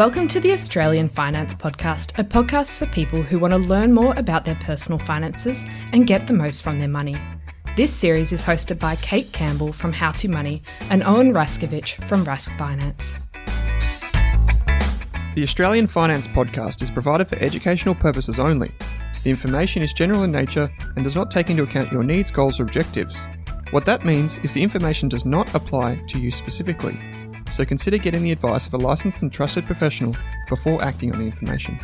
Welcome to the Australian Finance Podcast, a podcast for people who want to learn more about their personal finances and get the most from their money. This series is hosted by Kate Campbell from How to Money and Owen Raskovich from Rask Finance. The Australian Finance Podcast is provided for educational purposes only. The information is general in nature and does not take into account your needs, goals, or objectives. What that means is the information does not apply to you specifically so consider getting the advice of a licensed and trusted professional before acting on the information.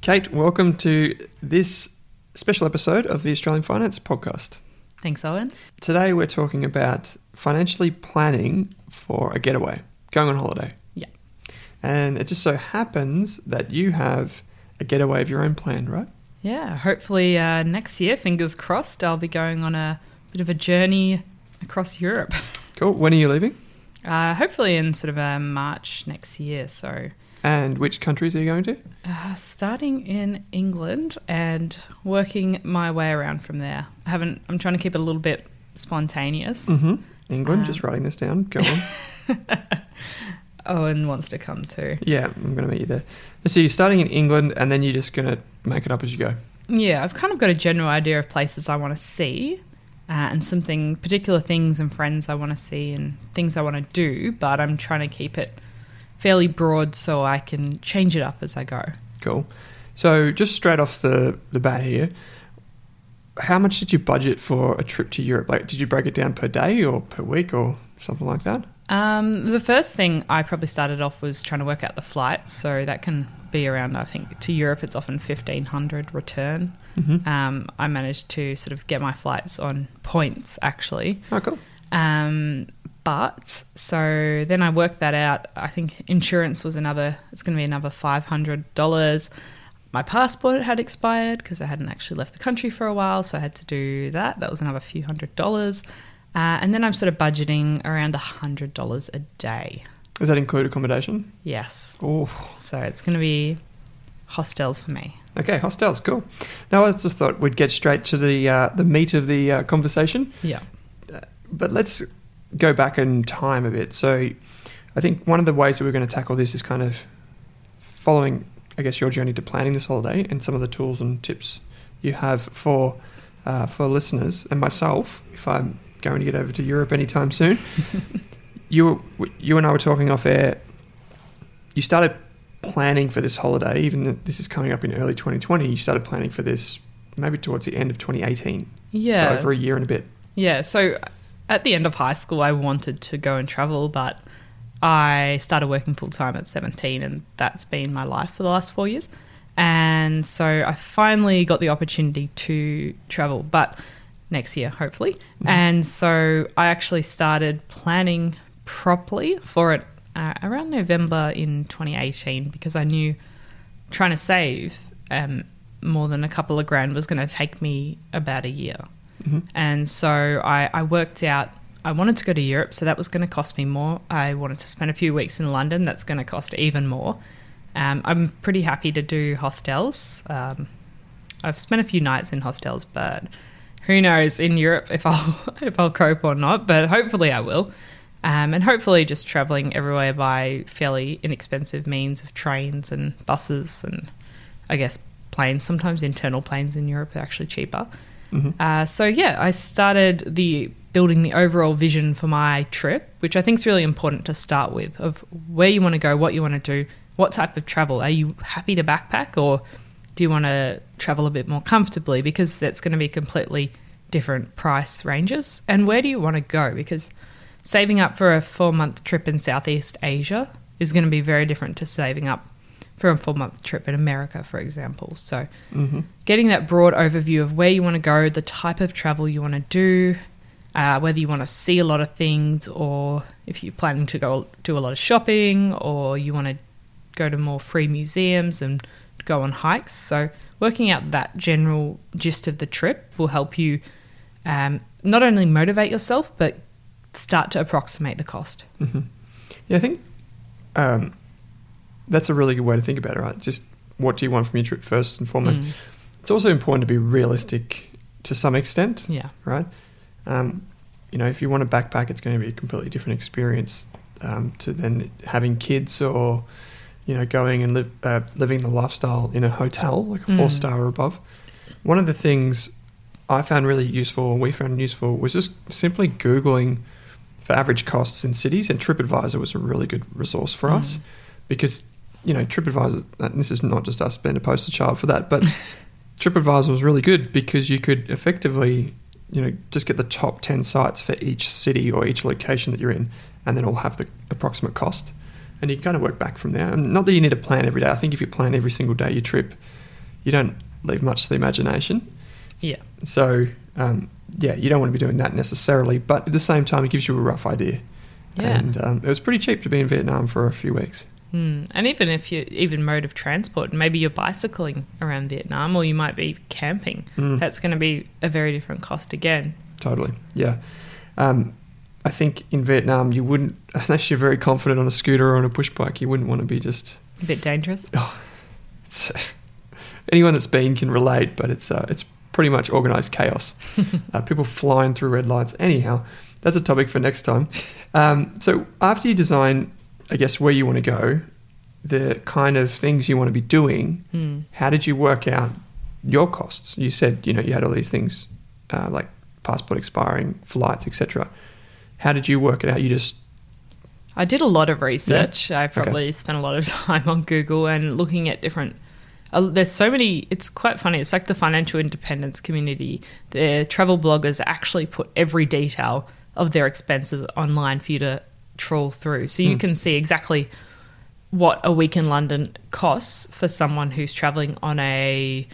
Kate, welcome to this special episode of the Australian Finance Podcast. Thanks, Owen. Today we're talking about financially planning for a getaway, going on holiday. Yeah. And it just so happens that you have a getaway of your own planned, right? Yeah, hopefully uh, next year, fingers crossed, I'll be going on a bit of a journey across Europe. Cool. When are you leaving? Uh, hopefully in sort of uh, March next year. So. And which countries are you going to? Uh, starting in England and working my way around from there. I haven't. I'm trying to keep it a little bit spontaneous. Mm-hmm. England. just writing this down. Go on. Owen wants to come too. Yeah, I'm going to meet you there. So you're starting in England, and then you're just going to make it up as you go. Yeah, I've kind of got a general idea of places I want to see uh, and something particular things and friends I want to see and things I want to do, but I'm trying to keep it fairly broad so I can change it up as I go. Cool. So just straight off the the bat here, how much did you budget for a trip to Europe? Like, did you break it down per day or per week or something like that? Um, the first thing I probably started off was trying to work out the flights. So that can be around, I think, to Europe, it's often 1500 return. Mm-hmm. Um, I managed to sort of get my flights on points actually. Oh, cool. Um, but so then I worked that out. I think insurance was another. It's going to be another five hundred dollars. My passport had expired because I hadn't actually left the country for a while, so I had to do that. That was another few hundred dollars. Uh, and then I'm sort of budgeting around hundred dollars a day. Does that include accommodation? Yes. Oh. So it's going to be hostels for me. Okay, hostels, cool. Now I just thought we'd get straight to the uh, the meat of the uh, conversation. Yeah. Uh, but let's go back in time a bit. So, I think one of the ways that we're going to tackle this is kind of following, I guess, your journey to planning this holiday and some of the tools and tips you have for uh, for listeners and myself. If I'm going to get over to Europe anytime soon, you you and I were talking off air. You started planning for this holiday, even this is coming up in early 2020, you started planning for this maybe towards the end of 2018. Yeah. So over a year and a bit. Yeah. So at the end of high school, I wanted to go and travel, but I started working full time at 17, and that's been my life for the last four years. And so I finally got the opportunity to travel, but next year, hopefully. Mm-hmm. And so I actually started planning properly for it uh, around November in 2018 because I knew trying to save um, more than a couple of grand was going to take me about a year. Mm-hmm. And so I, I, worked out I wanted to go to Europe, so that was going to cost me more. I wanted to spend a few weeks in London, that's going to cost even more. Um, I'm pretty happy to do hostels. Um, I've spent a few nights in hostels, but who knows in Europe if I'll if I'll cope or not. But hopefully I will, um, and hopefully just traveling everywhere by fairly inexpensive means of trains and buses and I guess planes. Sometimes internal planes in Europe are actually cheaper. Uh, so yeah, I started the building the overall vision for my trip, which I think is really important to start with of where you want to go, what you want to do, what type of travel. Are you happy to backpack or do you want to travel a bit more comfortably? Because that's going to be completely different price ranges. And where do you want to go? Because saving up for a four month trip in Southeast Asia is going to be very different to saving up for a four month trip in America, for example. So, getting that broad overview of where you want to go, the type of travel you want to do, uh, whether you want to see a lot of things, or if you're planning to go do a lot of shopping, or you want to go to more free museums and go on hikes. So, working out that general gist of the trip will help you um, not only motivate yourself, but start to approximate the cost. Yeah, I think um, that's a really good way to think about it, right? Just what do you want from your trip first and foremost. Mm. It's also important to be realistic to some extent, Yeah. right? Um, you know, if you want to backpack, it's going to be a completely different experience um, to then having kids or, you know, going and live, uh, living the lifestyle in a hotel, like a Mm. four star or above. One of the things I found really useful, and we found useful, was just simply Googling for average costs in cities, and TripAdvisor was a really good resource for us Mm. because, you know, TripAdvisor, and this is not just us being a poster child for that, but TripAdvisor was really good because you could effectively, you know, just get the top 10 sites for each city or each location that you're in, and then it'll have the approximate cost. And you kind of work back from there. And not that you need to plan every day. I think if you plan every single day your trip, you don't leave much to the imagination. Yeah. So, um, yeah, you don't want to be doing that necessarily, but at the same time, it gives you a rough idea. Yeah. And um, it was pretty cheap to be in Vietnam for a few weeks. Hmm. And even if you even mode of transport, maybe you're bicycling around Vietnam, or you might be camping. Mm. That's going to be a very different cost again. Totally. Yeah. Um, I think in Vietnam, you wouldn't, unless you're very confident on a scooter or on a push bike, you wouldn't want to be just. A bit dangerous. It's, anyone that's been can relate, but it's uh, it's pretty much organized chaos. uh, people flying through red lights. Anyhow, that's a topic for next time. Um, so after you design, I guess where you want to go, the kind of things you want to be doing, Hmm. how did you work out your costs? You said you know you had all these things uh, like passport expiring, flights, etc. How did you work it out? You just I did a lot of research. I probably spent a lot of time on Google and looking at different. Uh, there's so many. It's quite funny. It's like the financial independence community. The travel bloggers actually put every detail of their expenses online for you to trawl through, so you Hmm. can see exactly what a week in London costs for someone who's traveling on a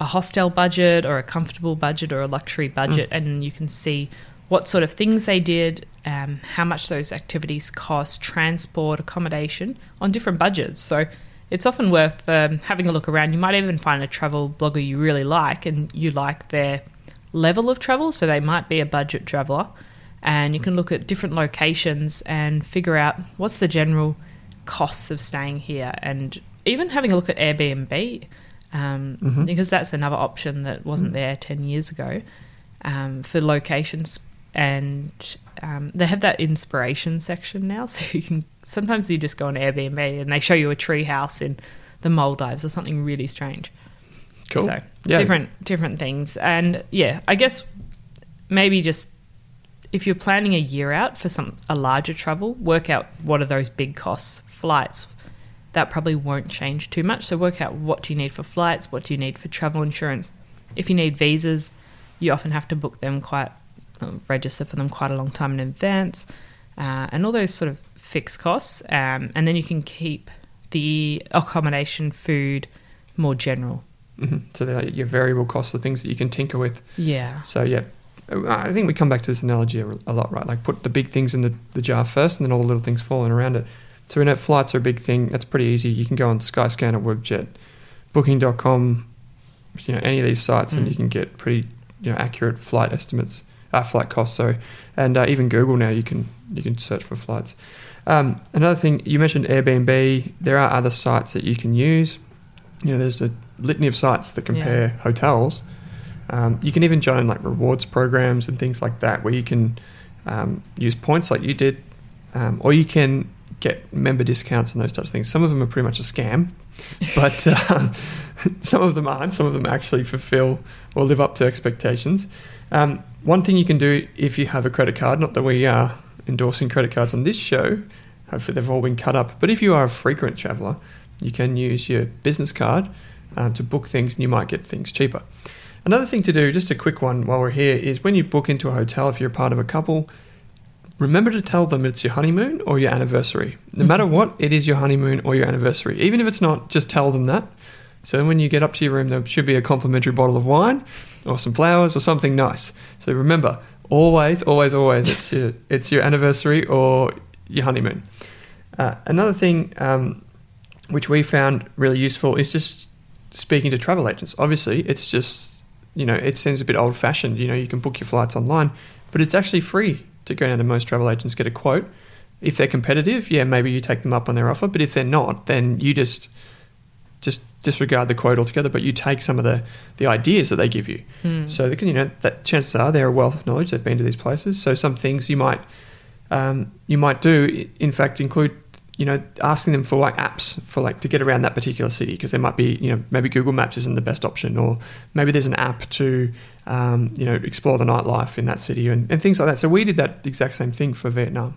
a hostel budget or a comfortable budget or a luxury budget, and you can see what sort of things they did, um, how much those activities cost, transport, accommodation on different budgets. So it's often worth um, having a look around. You might even find a travel blogger you really like and you like their level of travel. So they might be a budget traveler, and you can look at different locations and figure out what's the general costs of staying here and even having a look at Airbnb um, Mhm. because that's another option that wasn't there 10 years ago um, for locations. And um, they have that inspiration section now. So you can sometimes you just go on Airbnb and they show you a tree house in the Maldives or something really strange. cool. So yeah. different different things, and yeah, I guess maybe just if you're planning a year out for some a larger travel, work out what are those big costs. Flights that probably won't change too much. So work out what do you need for flights, what do you need for travel insurance. If you need visas, you often have to book them quite register for them quite a long time in advance, uh, and all those sort of fixed costs. Um, and then you can keep the accommodation, food more general. hmm So they're your variable costs, the things that you can tinker with. Yeah. So yeah, I think we come back to this analogy a, lot, right? Like put the big things in the, the jar first, and then all the little things falling around it. So we know flights are a big thing. That's pretty easy. You can go on Skyscanner, Webjet, Booking.com, you know, any of these sites, and Mm. you can get pretty you know accurate flight estimates. Uh, flight costs. So, and uh, even Google now you can you can search for flights. Um, another thing you mentioned Airbnb. There are other sites that you can use. You know, there's a litany of sites that compare Yeah. hotels. Um, you can even join like rewards programs and things like that, where you can um, use points like you did, um, or you can get member discounts and those types of things. Some of them are pretty much a scam, but um, some of them aren't. Some of them actually fulfill or live up to expectations. Um, one thing you can do if you have a credit card, not that we are endorsing credit cards on this show, hopefully they've all been cut up, but if you are a frequent traveller, you can use your business card um, to book things and you might get things cheaper. Another thing to do, just a quick one while we're here, is when you book into a hotel, if you're part of a couple, remember to tell them it's your honeymoon or your anniversary. No matter what, it is your honeymoon or your anniversary. Even if it's not, just tell them that. So when you get up to your room, there should be a complimentary bottle of wine or some flowers or something nice. So remember, always, always, always, it's your it's your anniversary or your honeymoon. Uh, another thing um, which we found really useful is just speaking to travel agents. Obviously, it's just you know it seems a bit old fashioned. You know, you can book your flights online, but it's actually free to go down to most travel agents get a quote. If they're competitive, yeah, maybe you take them up on their offer. But if they're not, then you just just disregard the quote altogether. But you take some of the the ideas that they give you. So they can, you know, that chances are they're a wealth of knowledge. They've been to these places. So some things you might um, you might do, in fact, include you know asking them for like apps for like to get around that particular city because there might be you know maybe Google Maps isn't the best option or maybe there's an app to um, you know explore the nightlife in that city and, and things like that. So we did that exact same thing for Vietnam.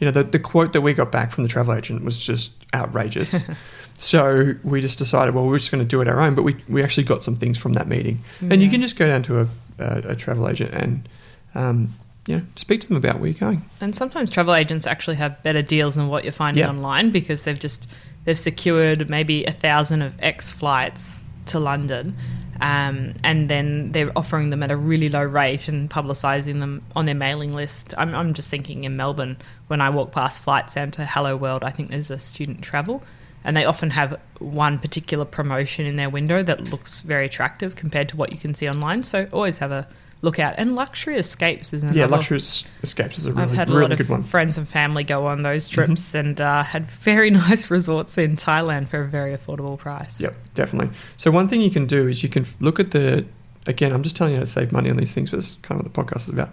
You know the, the quote that we got back from the travel agent was just outrageous. so we just decided well we're just going to do it our own. But we we actually got some things from that meeting and you can just go down to a, a, a travel agent and um, you know speak to them about where you're going. And sometimes travel agents actually have better deals than what you're finding Yeah. online because they've just they've secured maybe a thousand of X flights to London, um, and then they're offering them at a really low rate and publicising them on their mailing list. I'm, I'm just thinking in Melbourne when I walk past Flight Centre, Hello World, I think there's a student travel. And they often have one particular promotion in their window that looks very attractive compared to what you can see online. So always have a look out. And Luxury Escapes is another Yeah, luxury Escapes is a really, I've had a really lot good of one. Mm-hmm. friends and family go on those trips and uh, had very nice resorts in Thailand for a very affordable price. Yep, definitely. So one thing you can do is you can look at the. Again, I'm just telling you how to save money on these things, but that's kind of what the podcast is about.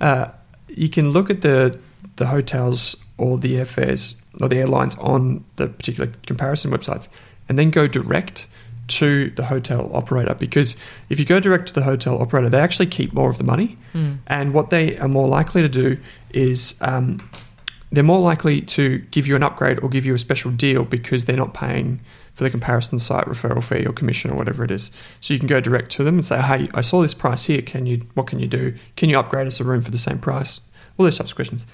Uh, you can look at the the hotels or the airfares or the airlines on the particular comparison websites, and then go direct to the hotel operator because if you go direct to the hotel operator, they actually keep more of the money, Mm. and what they are more likely to do is um, they're more likely to give you an upgrade or give you a special deal because they're not paying for the comparison site referral fee or commission or whatever it is. So you can go direct to them and say, "Hey, I saw this price here. Can you? What can you do? Can you upgrade us a room for the same price?" All those types of questions.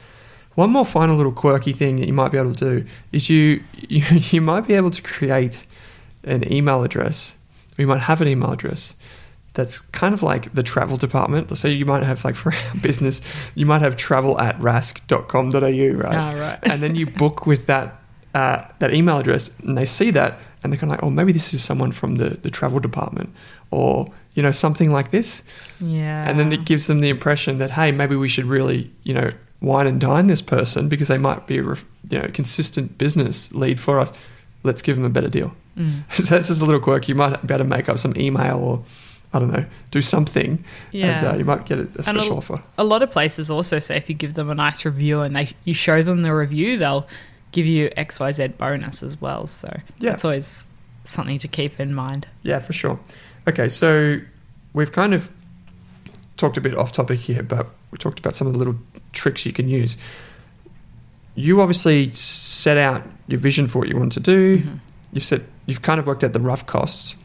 One more final little quirky thing that you might be able to do is you you, you might be able to create an email address. Or you might have an email address that's kind of like the travel department. So you might have like for our business, you might have travel at rask.com.au, right? Ah, right. and then you book with that uh, that email address, and they see that, and they're kind of like, oh, maybe this is someone from the, the travel department, or you know something like this, Yeah. and then it gives them the impression that hey, maybe we should really you know wine and dine this person because they might be a you know consistent business lead for us. Let's give them a better deal. Mm. so that's just a little quirk. You might be able to make up some email or I don't know, do something, and Yeah. uh, you might get a, a And special a, offer. a lot of places also say if you give them a nice review and they you show them the review, they'll give you XYZ bonus as well. So Yeah. that's always something to keep in mind. Yeah, for sure. Okay, so we've kind of talked a bit off topic here, but we talked about some of the little tricks you can use. You obviously set out your vision for what you want to do. Mhm. You've set, you've kind of worked out the rough costs.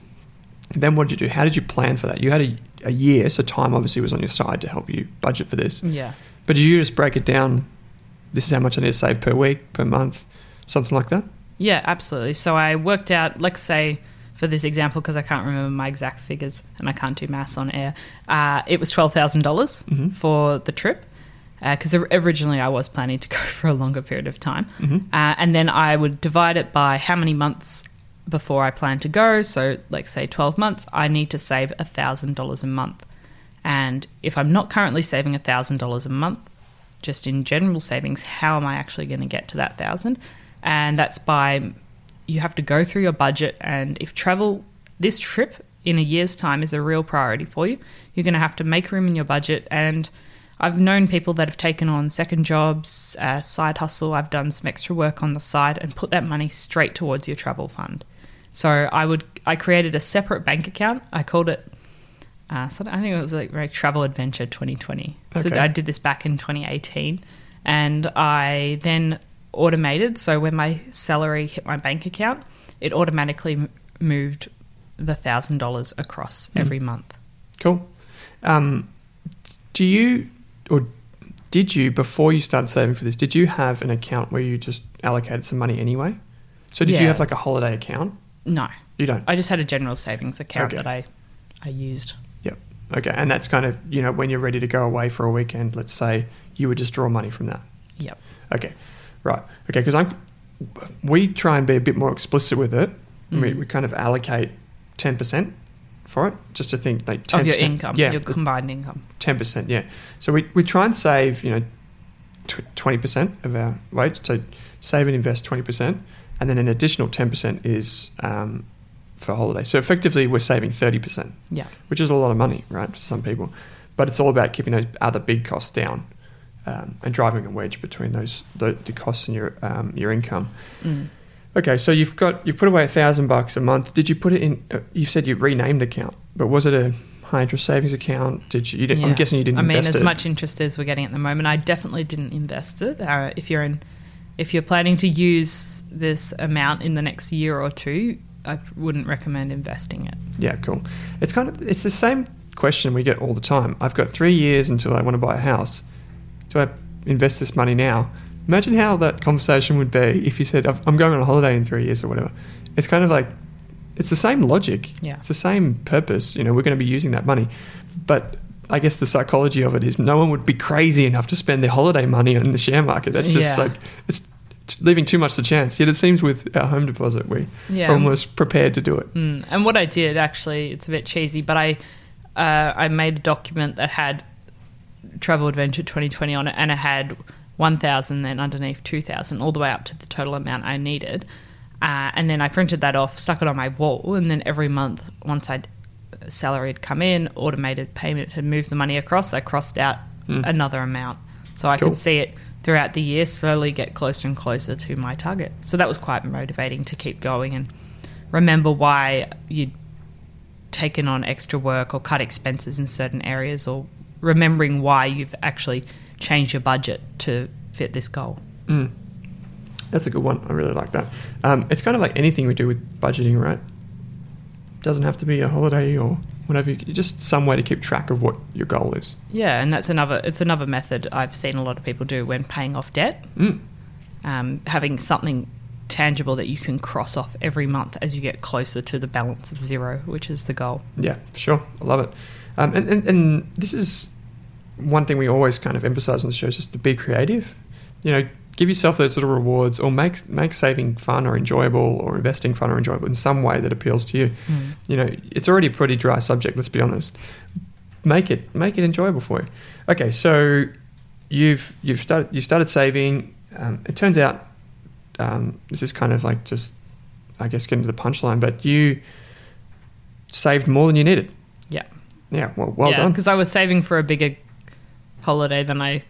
Then what did you do? How did you plan for that? You had a, a year, so time obviously was on your side to help you budget for this. Yeah. But did you just break it down? This is how much I need to save per week, per month, something like that. Yeah, absolutely. So I worked out, let's say, for this example, because I can't remember my exact figures and I can't do maths on air, uh, it was $12,000 Mhm. for the trip. Because originally I was planning to go for a longer period of time. Mhm. Uh, and then I would divide it by how many months before I plan to go. So, like, say 12 months, I need to save $1,000 a month. And if I'm not currently saving $1,000 a month, just in general savings, how am I actually going to get to that thousand? And that's by you have to go through your budget. And if travel, this trip in a year's time is a real priority for you, you're going to have to make room in your budget. And I've known people that have taken on second jobs, uh, side hustle. I've done some extra work on the side and put that money straight towards your travel fund. So I would I created a separate bank account. I called it. Uh, so I think it was like, like Travel Adventure 2020. So Okay. I did this back in 2018, and I then automated. So when my salary hit my bank account, it automatically m- moved the thousand dollars across every month. Cool. Um, do you or did you before you started saving for this? Did you have an account where you just allocated some money anyway? So did you have like a holiday account? No, You don't. I just had a general savings account Okay. that I I used. Yep. Okay, and that's kind of you know when you're ready to go away for a weekend. Let's say you would just draw money from that. Yep. Okay, right. Okay, because I'm we try and be a bit more explicit with it. We, Mhm. we kind of allocate ten percent for it, just to think like ten Of your income, Yeah, your combined income. ten percent. Yeah. So we, we try and save you know twenty percent of our wage. So save and invest twenty percent, and then an additional ten percent is um, for holiday. So effectively, we're saving thirty percent Yeah. which is a lot of money, right, for some people. But it's all about keeping those other big costs down um, and driving a wedge between those the, the costs and your um, your income. Mm. Okay, so you've got you've put away a thousand bucks a month. Did you put it in? Uh, you said you renamed the account, but was it a high interest savings account? Did you? you didn't, I'm guessing you didn't. I mean, as it. much interest as we're getting at the moment, I definitely didn't invest it. Uh, if you're in, if you're planning to use this amount in the next year or two, I wouldn't recommend investing it. Yeah, cool. It's kind of it's the same question we get all the time. I've got three years until I want to buy a house. Do I invest this money now? Imagine how that conversation would be if you said, "I've- "I'm going on a holiday in three years" or whatever. It's kind of like it's the same logic. Yeah. it's the same purpose. You know, we're going to be using that money, but I guess the psychology of it is no one would be crazy enough to spend their holiday money on the share market. That's just Yeah. like it's. Leaving too much to chance. Yet it seems with our home deposit, we Yeah. almost prepared to do it. Mm. And what I did actually, it's a bit cheesy, but I uh, I made a document that had Travel Adventure 2020 on it, and it had 1,000, then underneath 2,000, all the way up to the total amount I needed. Uh, and then I printed that off, stuck it on my wall, and then every month, once I'd salary had come in, automated payment had moved the money across, I crossed out Mm. another amount. So I Cool. could see it throughout the year slowly get closer and closer to my target. So that was quite motivating to keep going and remember why you'd taken on extra work or cut expenses in certain areas or remembering why you've actually changed your budget to fit this goal. Mm. That's a good one. I really like that. Um, it's kind of like anything we do with budgeting, right? Doesn't have to be a holiday or whatever. You, just some way to keep track of what your goal is. Yeah, and that's another it's another method I've seen a lot of people do when paying off debt. Mm. Um, having something tangible that you can cross off every month as you get closer to the balance of zero, which is the goal. Yeah, sure. I love it. Um, and, and, and this is one thing we always kind of emphasize on the show is just to be creative. You know, give yourself those little rewards or make, make saving fun or enjoyable or investing fun or enjoyable in some way that appeals to you. Mm. You know, it's already a pretty dry subject, let's be honest. Make it make it enjoyable for you. Okay, so you've you've started you started saving. Um, it turns out um, this is kind of like just I guess getting to the punchline, but you saved more than you needed. Yeah. Yeah, well, well yeah, done. Because I was saving for a bigger holiday than I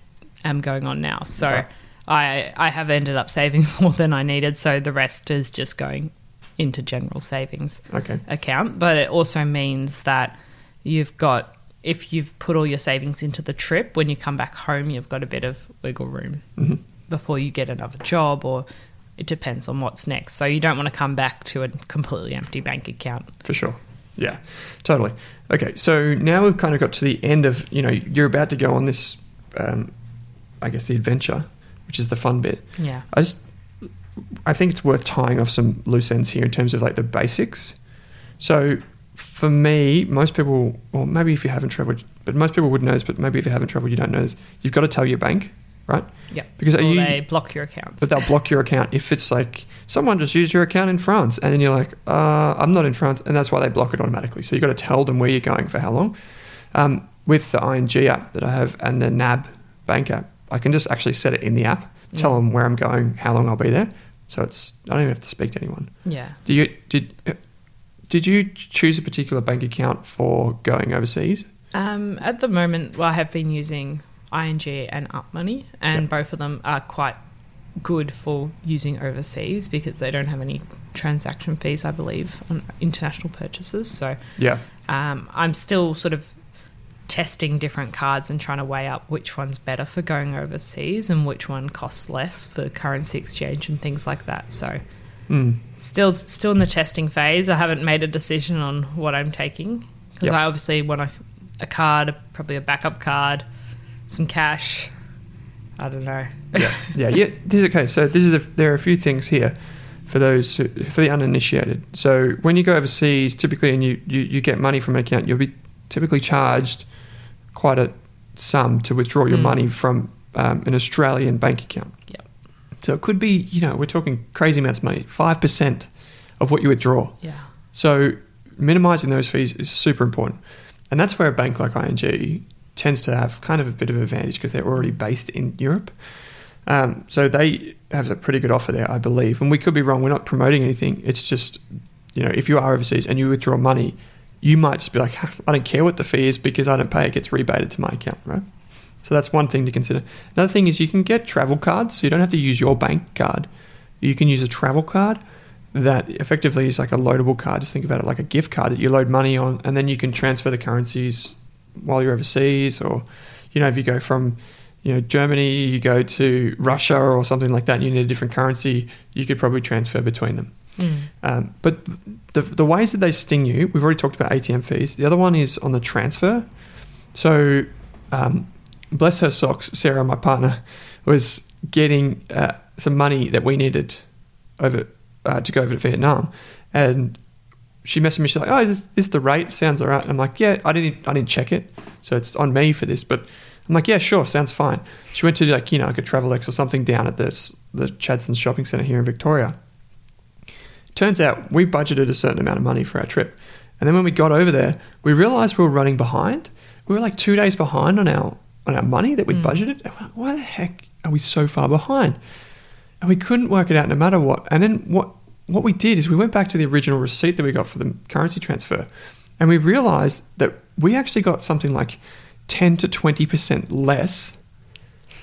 am going on now. So Right. I I have ended up saving more than I needed. So the rest is just going into general savings Okay, account. But it also means that you've got if you've put all your savings into the trip, when you come back home, you've got a bit of wiggle room hmm before you get another job or it depends on what's next. So you don't want to come back to a completely empty bank account. for sure. Yeah, totally. Okay, so now we've kind of got to the end of you know you're about to go on this, um, I guess the adventure, which is the fun bit. Yeah. I just I think it's worth tying off some loose ends here in terms of like the basics. So for me, most people, or maybe if you haven't traveled, but most people would know this, but maybe if you haven't traveled, you don't know this. You've got to tell your bank, right? Yeah. Because you- they block your accounts. But they'll block your account if it's like someone just used your account in France, and then you're like, uh, I'm not in France, and that's why they block it automatically. So you've got to tell them where you're going for how long. Um, with the ING app that I have and the NAB bank app, I can just actually set it in the app, tell Mm. them where I'm going, how long I'll be there. So it's I don't even have to speak to anyone. Yeah. Do you did did you choose a particular bank account for going overseas? Um, at the moment, well, I have been using ING and UpMoney, and Yep. both of them are quite good for using overseas because they don't have any transaction fees, I believe, on international purchases. So Yeah. um, I'm still sort of testing different cards and trying to weigh up which one's better for going overseas and which one costs less for currency exchange and things like that. So Mm. still still in the testing phase. I haven't made a decision on what I'm taking because Yep. I obviously want a, a card, probably a backup card, some cash. I don't know. yeah, yeah, yeah. This is okay. So this is a, there are a few things here for those who, for the uninitiated. So when you go overseas, typically, and you, you, you get money from an account, you'll be typically charged quite a sum to withdraw your Mm. money from um, an Australian bank account. Yep. So it could be, you know, we're talking crazy amounts of money, five percent of what you withdraw. Yeah. So minimizing those fees is super important. And that's where a bank like ING tends to have kind of a bit of an advantage because they're already based in Europe. Um, so they have a pretty good offer there, I believe. And we could be wrong. We're not promoting anything. It's just, you know, if you are overseas and you withdraw money, you might just be like, I don't care what the fee is because I don't pay. It gets rebated to my account, right? So that's one thing to consider. Another thing is you can get travel cards. So you don't have to use your bank card. You can use a travel card that effectively is like a loadable card. Just think about it like a gift card that you load money on, and then you can transfer the currencies while you're overseas, or you know, if you go from you know Germany, you go to Russia or something like that, and you need a different currency, you could probably transfer between them. Mm. Um, but the the ways that they sting you, we've already talked about ATM fees. The other one is on the transfer. So, um, bless her socks, Sarah, my partner, was getting uh, some money that we needed over uh, to go over to Vietnam, and she messaged me. She's like, "Oh, is this, this the rate? Sounds alright." And I'm like, "Yeah, I didn't I didn't check it, so it's on me for this." But I'm like, "Yeah, sure, sounds fine." She went to like you know like a Travelex or something down at this the Chadstone's shopping centre here in Victoria. Turns out we budgeted a certain amount of money for our trip, and then when we got over there, we realised we were running behind. We were like two days behind on our on our money that we'd Mm. budgeted. And we're like, Why the heck are we so far behind? And we couldn't work it out no matter what. And then what what we did is we went back to the original receipt that we got for the currency transfer, and we realised that we actually got something like ten to twenty percent less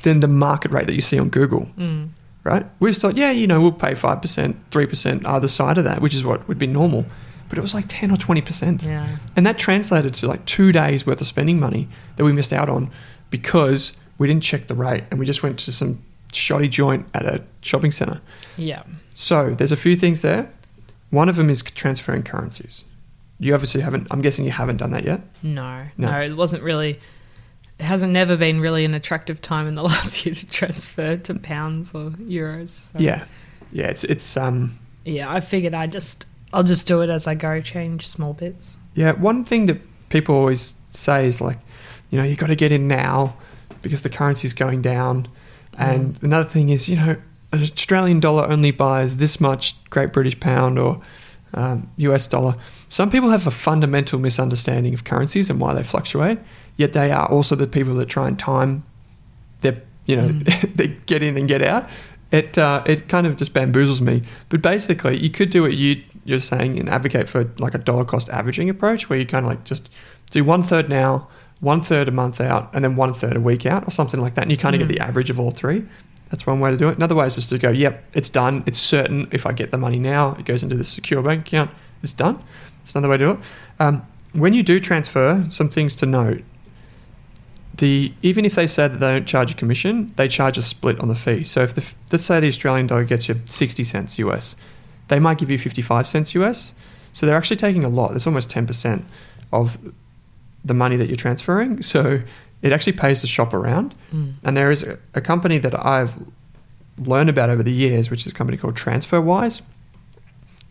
than the market rate that you see on Google Mm. right? We just thought, yeah, you know, we'll pay 5%, 3% either side of that, which is what would be normal. But it was like 10 or 20%. Yeah. And that translated to like two days worth of spending money that we missed out on because we didn't check the rate and we just went to some shoddy joint at a shopping center. Yeah. So there's a few things there. One of them is transferring currencies. You obviously haven't, I'm guessing you haven't done that yet. No, No. no, it wasn't really. It hasn't never been really an attractive time in the last year to transfer to pounds or euros. so- Yeah. Yeah, it's, it's, um, yeah. I figured I just I'll just do it as I go, change small bits. Yeah, one thing that people always say is like, you know, you got to get in now because the currency's going down. And another thing is, you know, an Australian dollar only buys this much Great British Pound or um, US dollar. Some people have a fundamental misunderstanding of currencies and why they fluctuate. Yet they are also the people that try and time their, you know, Mm. they get in and get out. It uh, it kind of just bamboozles me. But basically, you could do what you you're saying and advocate for like a dollar cost averaging approach, where you kind of like just do one third now, one third a month out, and then one third a week out, or something like that, and you kind of Mm. get the average of all three. That's one way to do it. Another way is just to go, yep, it's done. It's certain. If I get the money now, it goes into the secure bank account. It's done. It's another way to do it. Um, when you do transfer, some things to note. The even if they say that they don't charge a commission, they charge a split on the fee. So if the let's say the Australian dollar gets you sixty cents US, they might give you fifty five cents US. So they're actually taking a lot. It's almost ten percent of the money that you're transferring. So it actually pays to shop around. Mm. And there is a, a company that I've learned about over the years, which is a company called TransferWise.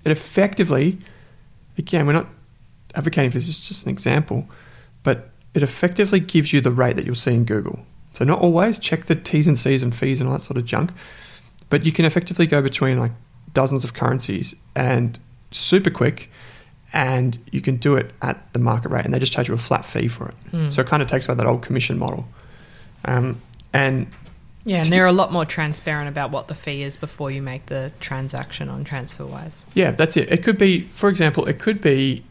It effectively, again, we're not advocating for this, it's just an example, but it effectively gives you the rate that you'll see in Google. So not always check the T's and C's and fees and all that sort of junk, but you can effectively go between like dozens of currencies and super quick and you can do it at the market rate, and they just charge you a flat fee for it. Mm. So it kind of takes away that old commission model. Um, and Yeah, and they're a lot more transparent about what the fee is before you make the transaction on TransferWise. Yeah, that's it. It could be, for example, it could be,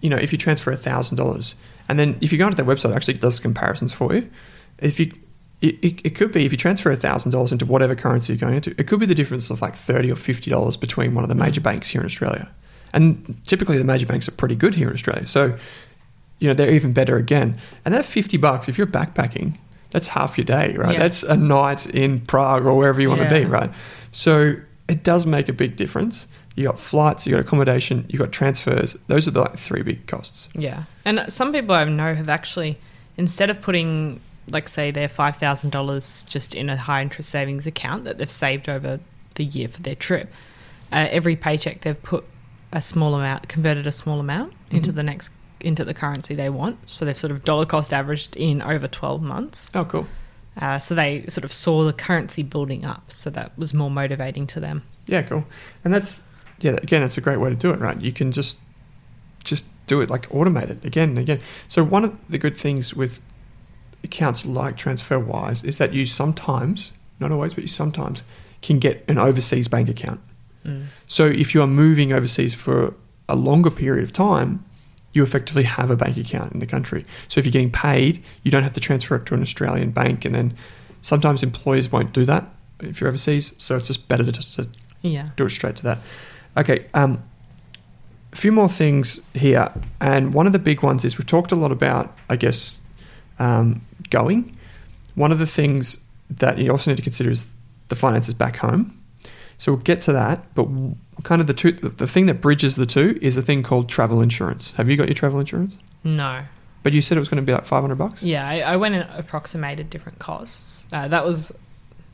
you know, if you transfer thousand dollars, and then if you go onto their website, it actually does comparisons for you. If you, it, it, it could be if you transfer thousand dollars into whatever currency you're going into, it could be the difference of like thirty or fifty dollars between one of the major banks here in Australia, and typically the major banks are pretty good here in Australia. So, you know, they're even better again. And that fifty bucks, if you're backpacking, that's half your day, right? Yeah. That's a night in Prague or wherever you want to be, right? So it does make a big difference. You got flights, you got accommodation, you got transfers. Those are the like three big costs. Yeah. And some people I know have actually, instead of putting, like, say, their $5,000 just in a high interest savings account that they've saved over the year for their trip, uh, every paycheck they've put a small amount, converted a small amount into the next, into the currency they want. So they've sort of dollar cost averaged in over 12 months. Oh, cool. Uh, so they sort of saw the currency building up. So that was more motivating to them. Yeah, cool. And that's yeah, again, that's a great way to do it, right? You can just just do it like automate it again and again. So one of the good things with accounts like TransferWise is that you sometimes, not always, but you sometimes can get an overseas bank account. Mm. So if you are moving overseas for a longer period of time, you effectively have a bank account in the country. So if you're getting paid, you don't have to transfer it to an Australian bank, and then sometimes employers won't do that if you're overseas. So it's just better to just to Yeah. do it straight to that. Okay, um, a few more things here, and one of the big ones is we've talked a lot about, I guess, um, going. One of the things that you also need to consider is the finances back home. So we'll get to that, but kind of the two, the, thing that bridges the two is a thing called travel insurance. Have you got your travel insurance? No. But you said it was going to be like five hundred bucks. Yeah, I, I went and approximated different costs. Uh, that was,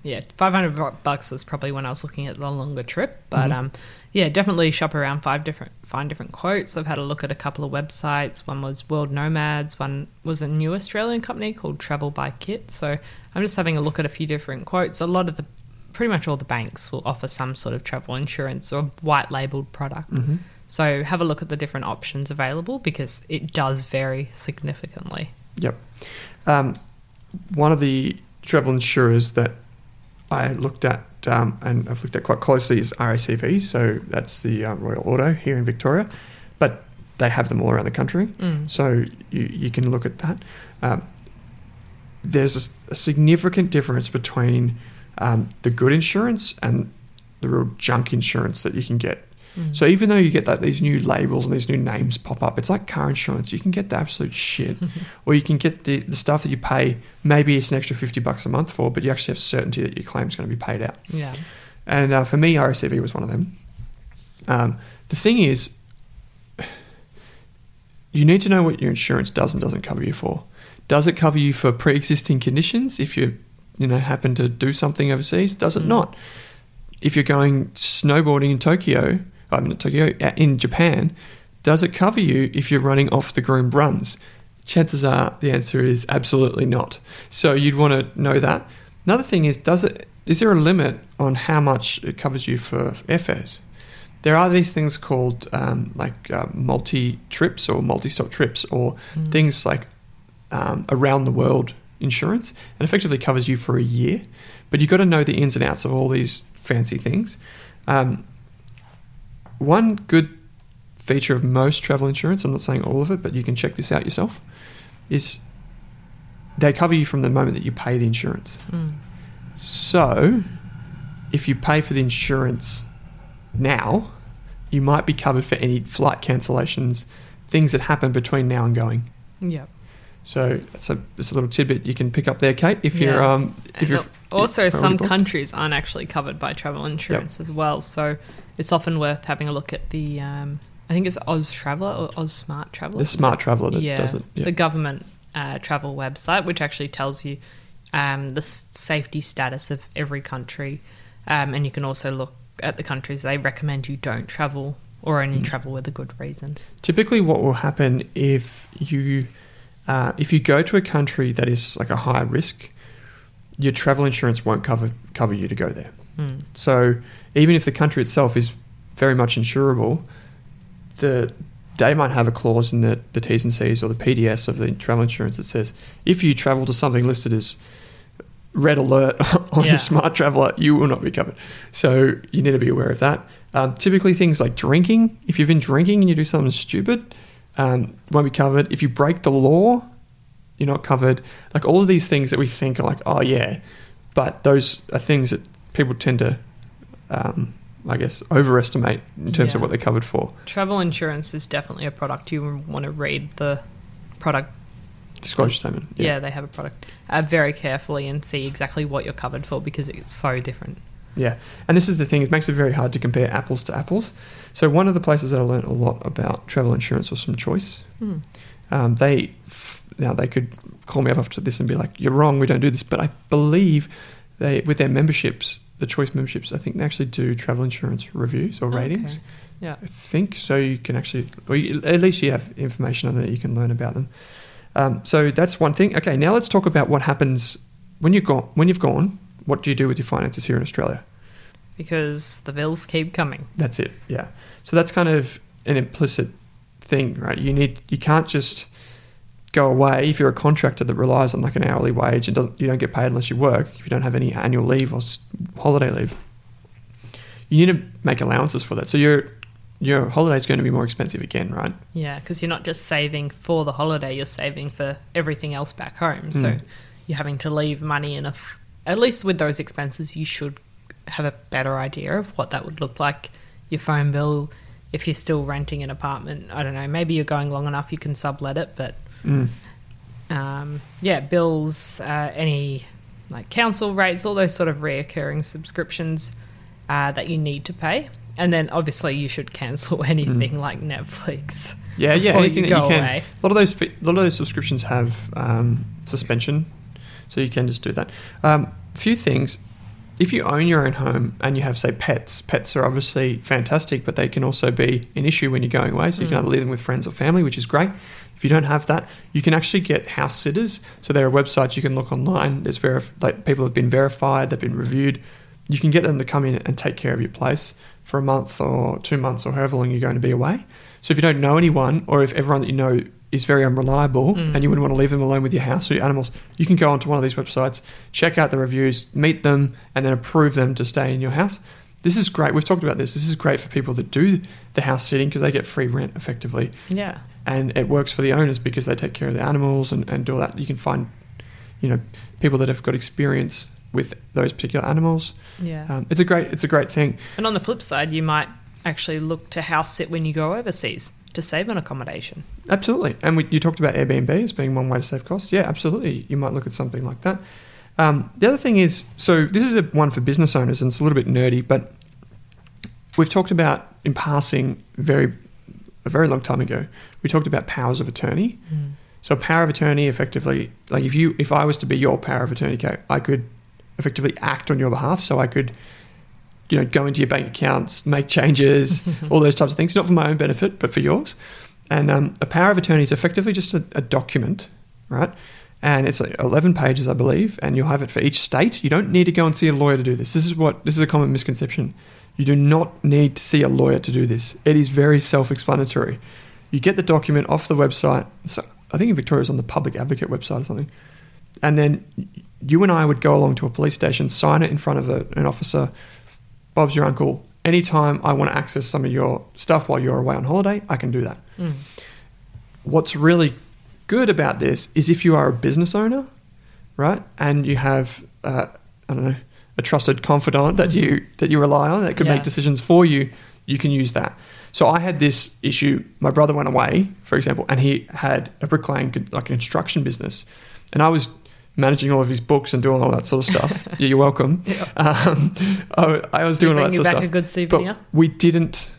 yeah, five hundred bucks was probably when I was looking at the longer trip. But Mhm. um, yeah, definitely shop around five different, find different quotes. I've had a look at a couple of websites. One was World Nomads. One was a new Australian company called Travel by Kit. So I'm just having a look at a few different quotes. A lot of the, pretty much all the banks will offer some sort of travel insurance or white labeled product. Mm-hmm. So have a look at the different options available because it does vary significantly. Yep. Um, one of the travel insurers that I looked at um, and I've looked at quite closely is RACV. So that's the uh, Royal Auto here in Victoria, but they have them all around the country. Mm. So you, you can look at that. Um, there's a significant difference between um, the good insurance and the real junk insurance that you can get. Mm. So even though you get like these new labels and these new names pop up, it's like car insurance. You can get the absolute shit, or you can get the, the stuff that you pay. Maybe it's an extra fifty bucks a month for, but you actually have certainty that your claim is going to be paid out. Yeah. And uh, for me, RACV was one of them. Um, the thing is, you need to know what your insurance does and doesn't cover you for. Does it cover you for pre-existing conditions if you, you know, happen to do something overseas? Does it Mm. not? If you're going snowboarding in Tokyo, I mean Tokyo, in Japan, does it cover you if you're running off the groomed runs? Chances are the answer is absolutely not. So you'd want to know that. Another thing is, does it? Is there a limit on how much it covers you for airfares? There are these things called um, like uh, multi trips or multi stop trips or Mm. things like um, around the world insurance and effectively covers you for a year. But you've got to know the ins and outs of all these fancy things. Um, one good feature of most travel insurance, I'm not saying all of it, but you can check this out yourself, is they cover you from the moment that you pay the insurance. Mm. So, if you pay for the insurance now, you might be covered for any flight cancellations, things that happen between now and going. Yep. So that's a, that's a little tidbit you can pick up there, Kate. If you're um, if you're al- also, already some booked. countries aren't actually covered by travel insurance as well. So it's often worth having a look at the. Um, I think it's Oz Traveller or Oz Smart Traveller. the smart traveler that yeah, does it. Yeah. the government uh, travel website, which actually tells you um, the safety status of every country, um, and you can also look at the countries they recommend you don't travel or only Mm. travel with a good reason. Typically, what will happen if you uh, if you go to a country that is like a high risk, your travel insurance won't cover cover you to go there. Mm. So even if the country itself is very much insurable, the they might have a clause in the, the T's and C's or the PDS of the travel insurance that says if you travel to something listed as red alert on Yeah. your smart traveler, you will not be covered. So you need to be aware of that. Um, typically, things like drinking, if you've been drinking and you do something stupid, um, won't be covered. If you break the law, you're not covered. Like all of these things that we think are like, oh yeah, but those are things that people tend to, um, I guess, overestimate in terms of what they're covered for. Travel insurance is definitely a product you want to read the product. Disclosure statement. Yeah, they have a product uh, very carefully and see exactly what you're covered for because it's so different. Yeah, and this is the thing; it makes it very hard to compare apples to apples. So one of the places that I learned a lot about travel insurance was from Choice. Hmm. Um, they now they could call me up after this and be like, "You're wrong. We don't do this." But I believe they, with their memberships, the Choice memberships, I think they actually do travel insurance reviews or ratings. Okay. Yeah. I think so. You can actually, or you, at least you have information on that you can learn about them. Um, so that's one thing. Okay, now let's talk about what happens when you've gone. When you've gone, what do you do with your finances here in Australia? Because the bills keep coming. That's it. Yeah. So that's kind of an implicit thing, right? You need you can't just go away if you're a contractor that relies on like an hourly wage and doesn't you don't get paid unless you work if you don't have any annual leave or holiday leave. You need to make allowances for that. So your your holiday is going to be more expensive again, right? Yeah, because you're not just saving for the holiday, you're saving for everything else back home. So Mm. you're having to leave money in a. F- at least with those expenses, you should have a better idea of what that would look like. Your phone bill, if you're still renting an apartment, I don't know, maybe you're going long enough you can sublet it, but Mm. um, yeah, bills, uh, any like council rates, all those sort of reoccurring subscriptions uh, that you need to pay. And then obviously you should cancel anything like Netflix. Yeah, yeah. Anything you that you go can. away. A lot of those, a lot of those subscriptions have um, suspension, so you can just do that. Um, few things. If you own your own home and you have, say, pets, pets are obviously fantastic, but they can also be an issue when you're going away. So you can Mm. either leave them with friends or family, which is great. If you don't have that, you can actually get house sitters. So there are websites you can look online. There's verif- like people have been verified, they've been reviewed. You can get them to come in and take care of your place for a month or two months or however long you're going to be away. So if you don't know anyone, or if everyone that you know is very unreliable, Mm. and you wouldn't want to leave them alone with your house or your animals, you can go onto one of these websites, check out the reviews, meet them, and then approve them to stay in your house. This is great. We've talked about this. This is great for people that do the house sitting because they get free rent effectively, Yeah. and it works for the owners because they take care of the animals and, and do all that. You can find, you know, people that have got experience with those particular animals. Yeah. Um, it's a great it's a great thing. and on the flip side, you might actually look to house sit when you go overseas to save on accommodation. Absolutely. And we, you talked about Airbnb as being one way to save costs. Yeah, absolutely. You might look at something like that. Um, the other thing is so this is a one for business owners and it's a little bit nerdy, but we've talked about in passing very a very long time ago. We talked about powers of attorney. So power of attorney effectively like if you if I was to be your power of attorney, I could effectively act on your behalf. So I could you know, go into your bank accounts, make changes, all those types of things, not for my own benefit, but for yours. And um, a power of attorney is effectively just a, a document, right? And it's like 11 pages, I believe, and you'll have it for each state. You don't need to go and see a lawyer to do this. This is what this is a common misconception. You do not need to see a lawyer to do this. It is very self-explanatory. You get the document off the website. So I think in Victoria it's on the Public Advocate website or something. And then you and I would go along to a police station, sign it in front of a, an officer. Bob's your uncle. Anytime I want to access some of your stuff while you're away on holiday, I can do that. Mm. What's really good about this is if you are a business owner, right, and you have, uh, I don't know, a trusted confidant that you that you rely on that could Yeah. make decisions for you, you can use that. So I had this issue. My brother went away, for example, and he had a bricklaying, like an construction business, and I was managing all of his books and doing all that sort of stuff. yeah, you're welcome. Yeah. Um, I, I was Did doing all that sort of back stuff. a good souvenir? But we didn't.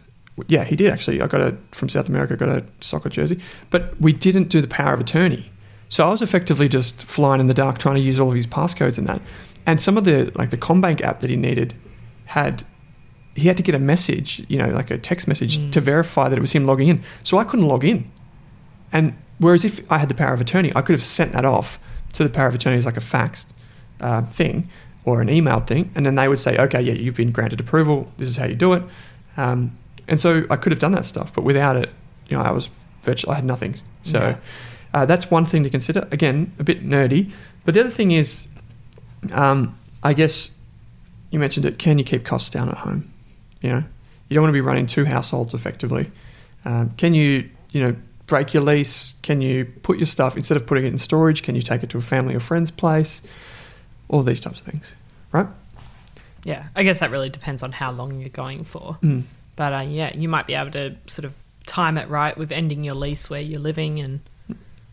Yeah, he did actually. I got a from South America. Got a soccer jersey, but we didn't do the power of attorney. So I was effectively just flying in the dark, trying to use all of his passcodes and that. And some of the like the CommBank app that he needed had he had to get a message, you know, like a text message Mm. to verify that it was him logging in. So I couldn't log in. And whereas if I had the power of attorney, I could have sent that off to the power of attorney as like a faxed uh, thing or an emailed thing, and then they would say, okay, yeah, you've been granted approval. This is how you do it. Um, and so I could have done that stuff, but without it, you know, I was virtually, I had nothing. So Yeah. uh, that's one thing to consider. Again, a bit nerdy. But the other thing is, um, I guess you mentioned it. Can you keep costs down at home? You know, you don't want to be running two households effectively. Um, can you, you know, break your lease? Can you put your stuff instead of putting it in storage? Can you take it to a family or friend's place? All these types of things, right? Yeah, I guess that really depends on how long you're going for. Mm. But uh, yeah, you might be able to sort of time it right with ending your lease where you're living, and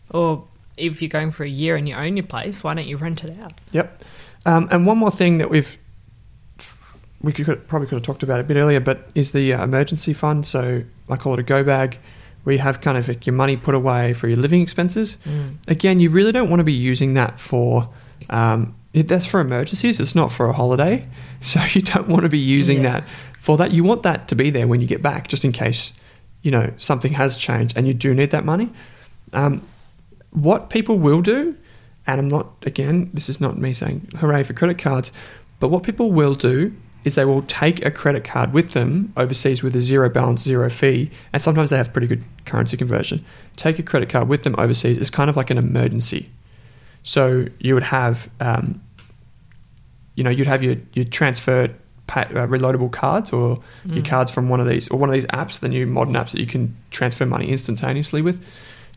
or if you're going for a year and you own your place, why don't you rent it out? Yep. Um, and one more thing that we've we could probably could have talked about it a bit earlier, but is the uh, emergency fund. So I call it a go bag, where you have kind of like your money put away for your living expenses. Again, you really don't want to be using that for. Um, that's for emergencies. It's not for a holiday, so you don't want to be using Yeah. that for that. You want that to be there when you get back, just in case you know something has changed and you do need that money. Um, what people will do, and I'm not, again, this is not me saying hooray for credit cards, but what people will do is they will take a credit card with them overseas with a zero balance, zero fee, and sometimes they have pretty good currency conversion. Take a credit card with them overseas is kind of like an emergency. So you would have, um, you know, you'd have your, your transfer pa uh, reloadable cards or your cards from one of these or one of these apps, the new modern apps that you can transfer money instantaneously with.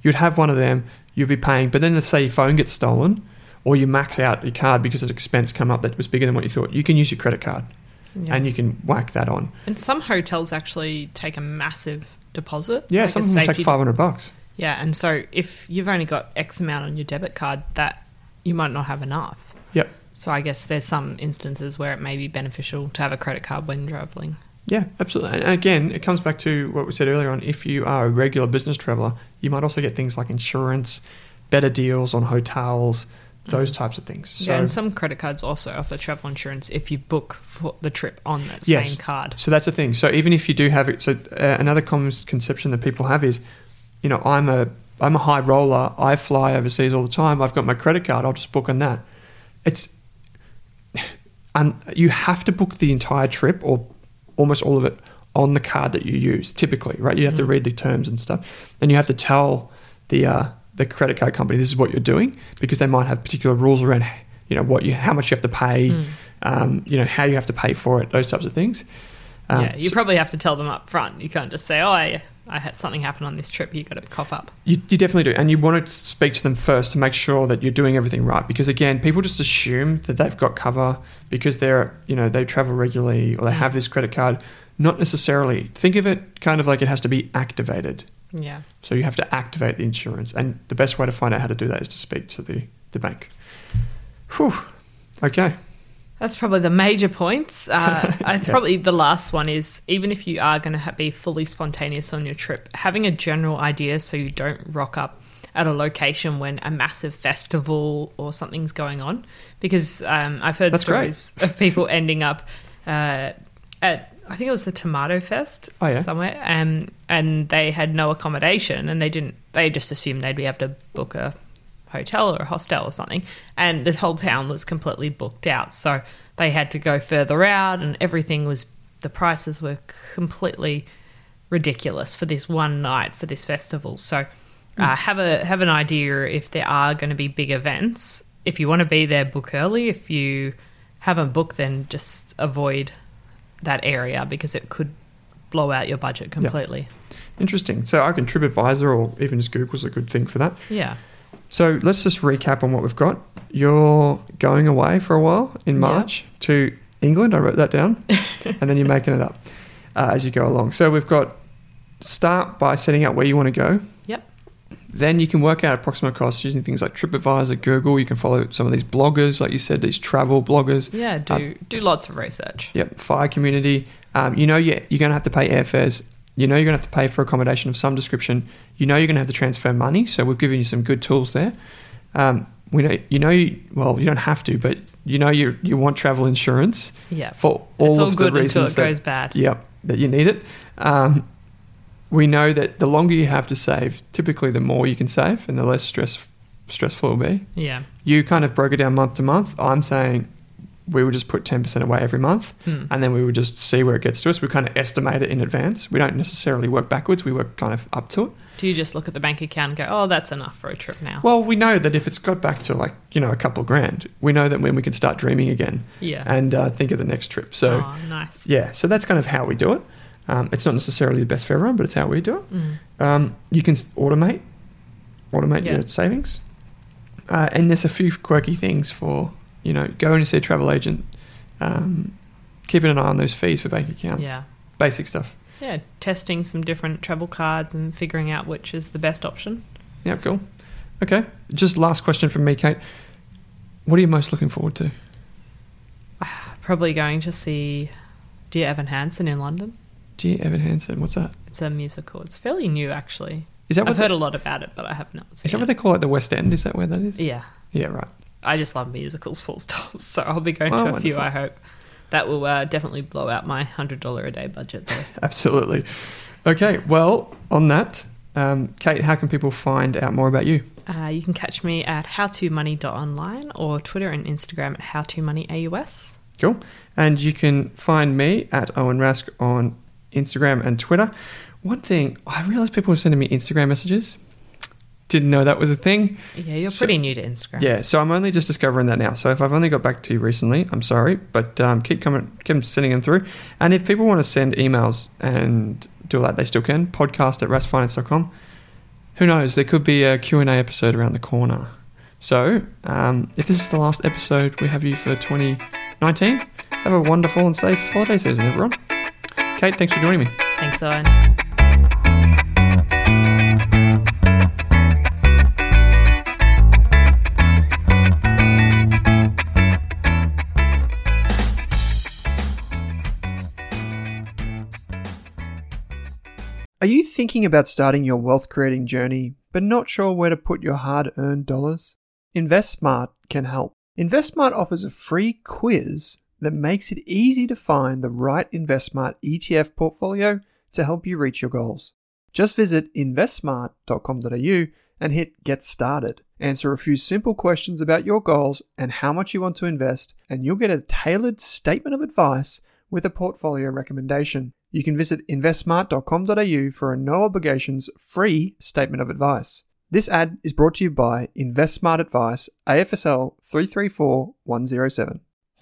You'd have one of them, you'd be paying, but then let's say your phone gets stolen or you max out your card because an expense come up that was bigger than what you thought. You can use your credit card Yeah. and you can whack that on. And some hotels actually take a massive deposit. Yeah, like some of them take 500 bucks. Yeah, and so if you've only got X amount on your debit card, that you might not have enough. Yep. So I guess there's some instances where it may be beneficial to have a credit card when traveling. Yeah, absolutely. And again, it comes back to what we said earlier on. If you are a regular business traveler, you might also get things like insurance, better deals on hotels, those types of things. So, yeah, and some credit cards also offer travel insurance if you book for the trip on that Yes. same card. so that's the thing. So even if you do have it, so uh, another common conception that people have is, you know, I'm a I'm a high roller. I fly overseas all the time. I've got my credit card. I'll just book on that. It's and you have to book the entire trip or almost all of it on the card that you use. Typically, right? You have to read the terms and stuff, and you have to tell the uh, the credit card company this is what you're doing because they might have particular rules around you know what you how much you have to pay, um, you know how you have to pay for it, those types of things. Um, yeah, you so- probably have to tell them up front. You can't just say, "Oh, I, I had something happen on this trip." You got to cough up. You, you definitely do. And you want to speak to them first to make sure that you're doing everything right. Because again, people just assume that they've got cover because they're, you know, they travel regularly or they have this credit card. Not necessarily. Think of it kind of like it has to be activated. Yeah. So you have to activate the insurance. And the best way to find out how to do that is to speak to the, the bank. Whew. Okay. That's probably the major points. Uh, I probably the last one is even if you are going to ha- be fully spontaneous on your trip, having a general idea so you don't rock up at a location when a massive festival or something's going on. Because um, I've heard That's great. stories of people ending up uh, at I think it was the Tomato Fest Oh, yeah. somewhere, um, and they had no accommodation, and they didn't. They just assumed they'd be able to book a hotel or a hostel or something, and the whole town was completely booked out. So they had to go further out, and everything was the prices were completely ridiculous for this one night for this festival. So uh, have a have an idea if there are going to be big events. If you want to be there, book early. If you haven't booked, then just avoid that area because it could blow out your budget completely. Interesting. So I can TripAdvisor or even just Google's a good thing for that. Yeah. So let's just recap on what we've got. You're going away for a while in Yeah. March to England. I wrote that down, and then you're making it up uh, as you go along. So we've got start by setting out where you want to go. Yep. Then you can work out approximate costs using things like TripAdvisor, Google. You can follow some of these bloggers, like you said, these travel bloggers. Yeah. Do Uh, do lots of research. Yep, fire community. Um, you know you you're going to have to pay airfares. You know you're going to have to pay for accommodation of some description. You know you're going to have to transfer money. So we've given you some good tools there. Um, we know you know you, well you don't have to, but you know you you want travel insurance Yeah. for all it's all of good the until reasons it that, goes bad. Yep, that you need it. Um, we know that the longer you have to save, typically the more you can save, and the less stress stressful it'll be Yeah. you kind of broke it down month to month. I'm saying we would just put 10% away every month Hmm. and then we would just see where it gets to us. We kind of estimate it in advance. We don't necessarily work backwards, we work kind of up to it. Do you just look at the bank account and go, oh, that's enough for a trip now? Well, we know that if it's got back to like, you know, a couple grand, we know that when we can start dreaming again yeah. and uh, think of the next trip. So, oh, nice. yeah, so that's kind of how we do it. Um, it's not necessarily the best for everyone, but it's how we do it. Mm. Um, you can automate, automate Yeah. your savings, uh, and there's a few quirky things for you know going to see a travel agent, um, keeping an eye on those fees for bank accounts, Yeah. basic stuff. Yeah, testing some different travel cards and figuring out which is the best option. Yeah, cool. Okay, just last question from me, Kate. What are you most looking forward to? Probably going to see Dear Evan Hansen in London. Dear Evan Hansen, what's that? It's a musical. It's fairly new, actually. Is that I've heard the, a lot about it, but I have not seen is that it. what they call it? The West End? Is that where that is? yeah, Yeah, right. I just love musicals, full stop. So I'll be going Oh, to a few. I hope that will uh, definitely blow out my hundred dollar a day budget. Though. Absolutely. Okay, well, on that, um, Kate, how can people find out more about you? Uh, you can catch me at howtomoney.online or Twitter and Instagram at howtomoneyAUS. Cool. And you can find me at Owen Rask on Instagram and Twitter. One thing, I realized people were sending me Instagram messages. Didn't know that was a thing. Yeah, you're So- pretty new to Instagram. Yeah, so I'm only just discovering that now. So if I've only got back to you recently, I'm sorry, but um, keep coming, keep sending them through. And if people want to send emails and do all that, they still can. Podcast at raskfinance.com. Who knows? There could be a Q&A episode around the corner. So um, if this is the last episode we have you for 2019, have a wonderful and safe holiday season, everyone. Kate, thanks for joining me. Thanks, Owen. Are you thinking about starting your wealth creating journey, but not sure where to put your hard earned dollars? InvestSmart can help. InvestSmart offers a free quiz that makes it easy to find the right InvestSmart ETF portfolio to help you reach your goals. Just visit investsmart.com.au and hit Get Started. Answer a few simple questions about your goals and how much you want to invest, and you'll get a tailored statement of advice with a portfolio recommendation. You can visit investsmart.com.au for a no obligations free statement of advice. This ad is brought to you by InvestSmart Advice, AFSL 334107.